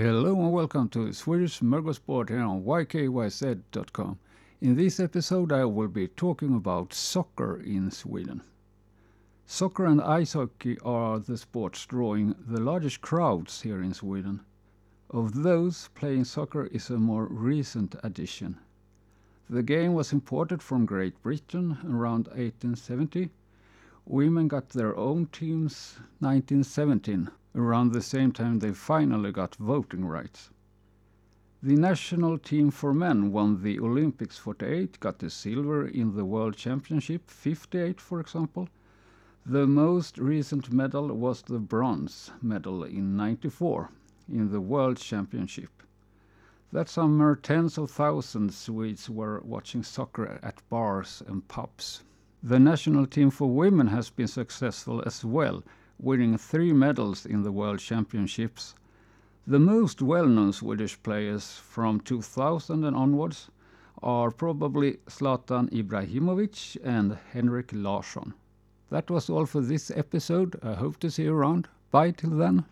Hello and welcome to Swedish Smörgåsbord here on ykyz.com. In this episode I will be talking about soccer in Sweden. Soccer and ice hockey are the sports drawing the largest crowds here in Sweden. Of those, playing soccer is a more recent addition. The game was imported from Great Britain around 1870. Women got their own teams 1917 around the same time they finally got voting rights. The national team for men won the Olympics 48, got the silver in the World Championship 58, for example. The most recent medal was the bronze medal in 94 in the World Championship. That summer, uh, tens of thousands Swedes were watching soccer at bars and pubs. The national team for women has been successful as well, winning three medals in the World Championships. The most well-known Swedish players from 2000 and onwards are probably Zlatan Ibrahimovic and Henrik Larsson. That was all for this episode. I hope to see you around. Bye till then.